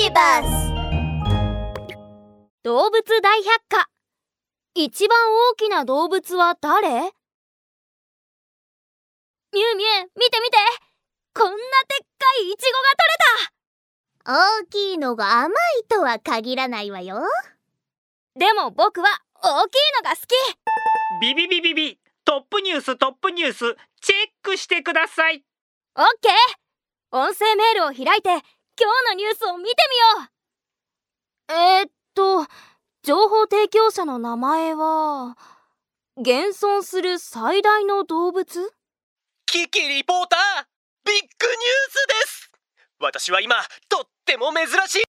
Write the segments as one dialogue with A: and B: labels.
A: ビバス
B: 動物大百科。一番大きな動物は誰？ミュウミュウ見て見て。こんなでっかいイチゴが
A: 大きいのが甘いとは限らないわよ。
B: 取れたでも僕は大きいのが好き。
C: ビビビビビ。トップニューストップニュース。チェックしてください。
B: オッケー。音声メールを開いて今日のニュースを見てみよう。えー、っと情報提供者の名前は現存する最大の動物？
D: キキリポータービッグニュースです。私は今とっても珍しい。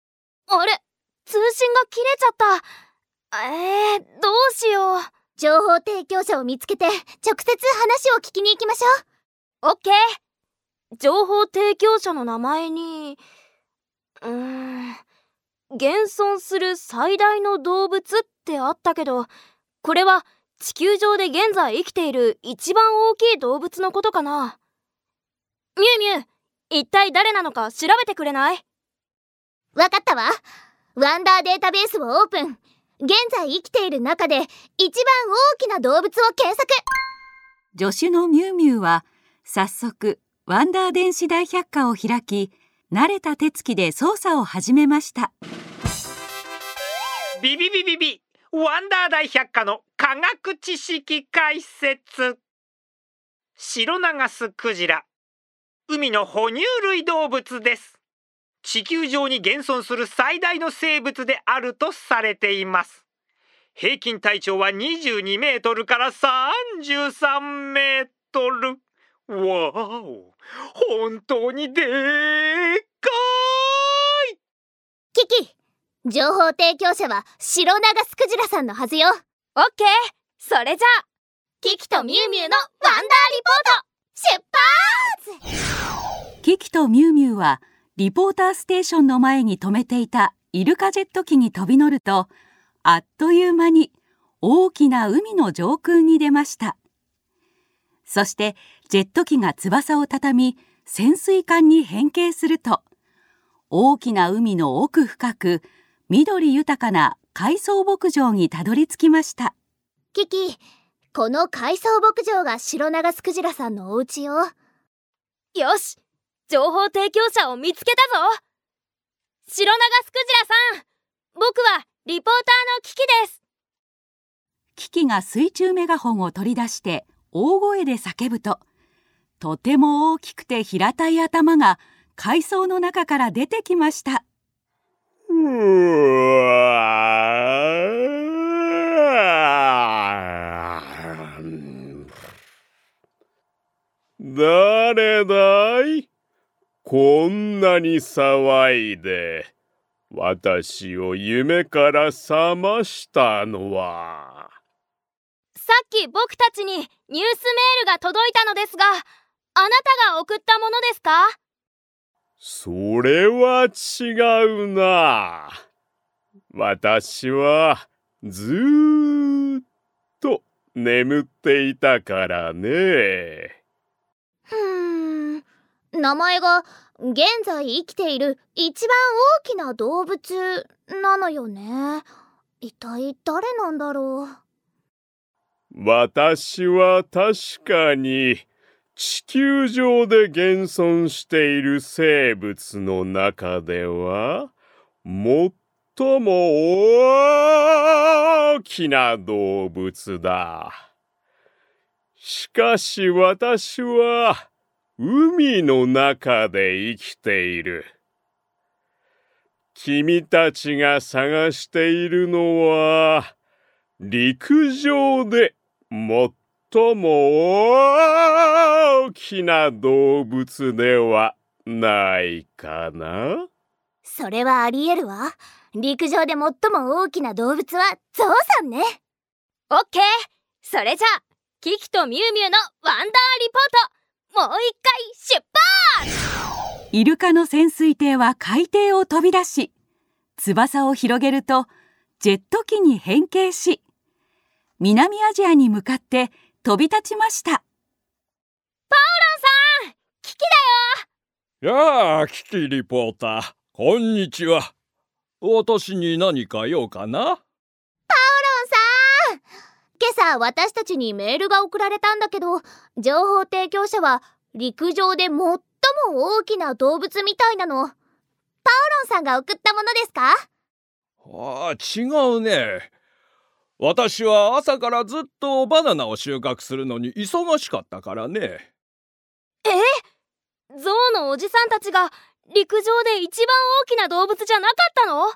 B: あれ通信が切れちゃった。えー、どうしよう。
A: 情報提供者を見つけて直接話を聞きに行きましょ
B: う。オッケー。情報提供者の名前にうーん。現存する最大の動物ってあったけどこれは地球上で現在生きている一番大きい動物のことかな。ミュウミュウ一体誰なのか調べてくれない？
A: わかったわ。ワンダーデータベースをオープン。現在生きている中で一番大きな動物を検索。
E: 助手のミュウミュウは早速ワンダー電子大百科を開き慣れた手つきで操作を始めました。
C: ビビビビビワンダー大百科の科学知識解説。シロナガスクジラ海の哺乳類動物です。地球上に現存する最大の生物であるとされています。平均体長は22メートルから33メートル。わお本当にでっかい！
A: キキ情報提供者はシロナガスクジラさんのはずよ。
B: オッケーそれじゃあ
A: キキとミュウミュウのワンダーリポート出
E: 発！キキとミュウミュウはリポーターステーションの前に止めていたイルカジェット機に飛び乗るとあっという間に大きな海の上空に出ました。そしてジェット機が翼を畳み潜水艦に変形すると大きな海の奥深く緑豊かな海藻牧場にたどり着きました。
A: キキこの海藻牧場がシロナガスクジラさんのお家よ。
B: よし情報提供者を見つけたぞ。シロナガスクジラさん僕はリポーターのキキです。
E: キキが水中メガホンを取り出して大声で叫ぶととても大きくて平たい頭が海藻の中から出てきました。
F: 誰だい？こんなに騒いで。私を夢から覚ましたのは。
B: さっき僕たちにニュースメールが届いたのですがあなたが送ったものですか？
F: それは違うな。私はずっと眠っていたからね。
A: ふーん名前が現在生きている一番大きな動物なのよね。一体誰なんだろう？
F: 私は確かに地球上で現存している生物の中では最も大きな動物だ。しかし私は海の中で生きている。君たちが探しているのは陸上で最も大きな動物ではないかな？
A: それはありえるわ。陸上で最も大きな動物はゾウさんね。
B: オッケーそれじゃあキキとミュウミュウのワンダーリポートもう一回出発
E: イルカの潜水艇は海底を飛び出し翼を広げるとジェット機に変形し南アジアに向かって飛び立ちました。
B: パウロンさんキキだ
G: よ。やあキキリポーターこんにちは。私に何か用かな？
A: ロンさん今朝私たちにメールが送られたんだけど情報提供者は陸上で最も大きな動物みたいなの。パオロンさんが送ったものですか？
G: ああ違うね私は朝からずっとバナナを収穫するのに忙しかったからね。
B: ゾウのおじさんたちが陸上で一番大きな動物じゃなかったの？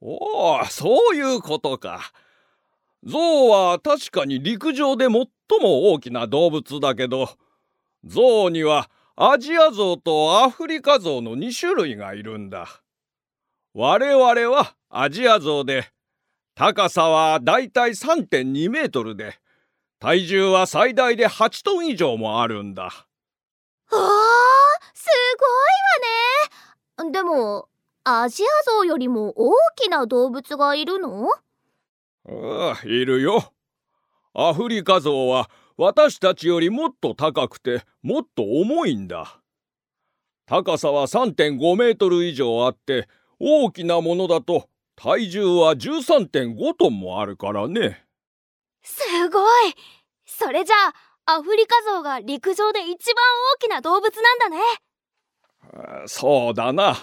G: おおそういうことか。ゾウは確かに陸上で最も大きな動物だけどゾウにはアジアゾウとアフリカゾウの2種類がいるんだ。我々はアジアゾウで高さはだいたい3.2メートルで体重は最大で8トン以上もあるんだ。
A: わあすごいわね。でもアジアゾウよりも大きな動物がいるの？
G: ああいるよ。アフリカゾウは私たちよりもっと高くてもっと重いんだ。高さは3.5メートル以上あって大きなものだと体重は13.5トンもあるからね。
B: すごい。それじゃあアフリカゾウが陸上で一番大きな動物なんだね。
G: あそうだな。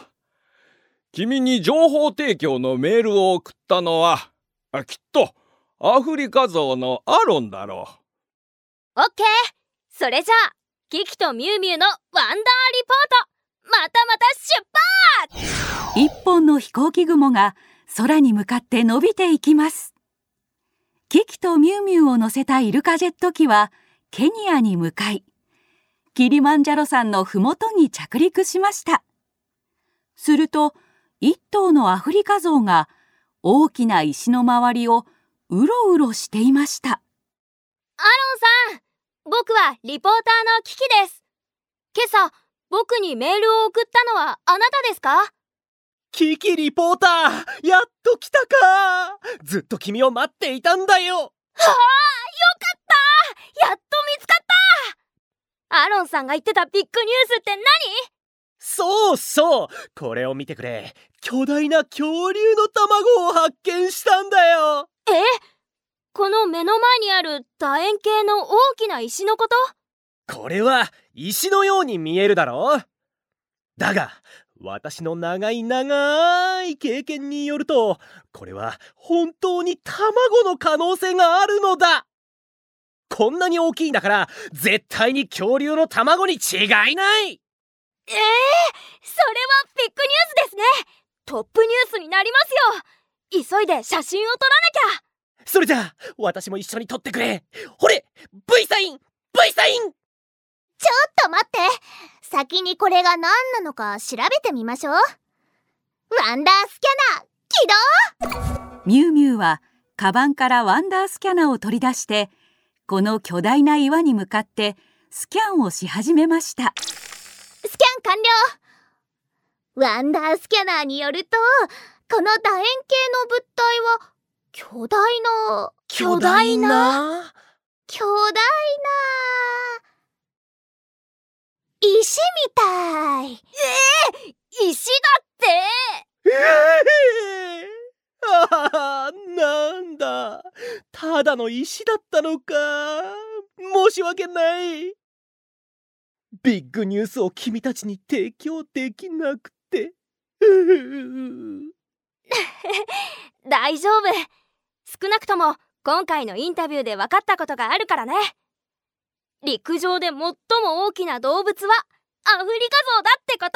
G: 君に情報提供のメールを送ったのはあきっとアフリカゾウのアロンだろ
B: オッケー。それじゃあキキとミュウミュウのワンダーリポートまたまた出発。
E: 一本の飛行機雲が空に向かって伸びていきます。キキとミュウミュウを乗せたイルカジェット機はケニアに向かいキリマンジャロ山のふもとに着陸しました。すると一頭のアフリカゾウが大きな石の周りをうろうろしていました。
B: アロンさん僕はリポーターのキキです。今朝僕にメールを送ったのはあなたですか？
D: キキリポーターやっと来たか。ずっと君を待っていたんだよ。
B: はあよかった。やっと見つかった。アロンさんが言ってたビッグニュースって何？
D: そうそう。これを見てくれ。巨大な恐竜の卵を発見したんだよ。
B: え？この目の前にある楕円形の大きな石のこと？
D: これは石のように見えるだろう。だが私の長い長い経験によるとこれは本当に卵の可能性があるのだ。こんなに大きいんだから絶対に恐竜の卵に違いない。
B: ええー、それはビッグニュースですね。トップニュースになりますよ。急いで写真を撮らなきゃ。
D: それじゃあ私も一緒に撮ってくれ。ほれ V サイン V サイン。
A: ちょっと待って先にこれが何なのか調べてみましょう。ワンダースキャナー起動！
E: ミュウミュウはカバンからワンダースキャナを取り出してこの巨大な岩に向かってスキャンをし始めました。
A: スキャン完了！ワンダースキャナーによるとこの楕円形の物体は巨大な
D: 巨大な？
A: 巨大な石みたい。
B: 石だって。
D: ええああなんだ。ただの石だったのか。申し訳ない。ビッグニュースを君たちに提供できなくて。
B: 大丈夫。少なくとも今回のインタビューで分かったことがあるからね陸上で最も大きな動物はアフリカゾウだってこ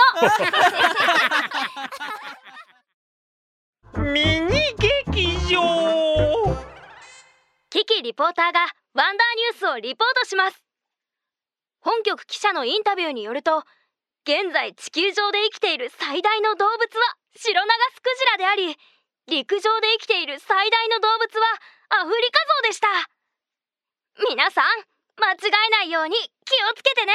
B: と。
C: ミニ劇場。
B: キキリポーターがワンダーニュースをリポートします。本局記者のインタビューによると現在地球上で生きている最大の動物はシロナガスクジラであり陸上で生きている最大の動物はアフリカゾウでした。皆さん間違えないように気をつけてね。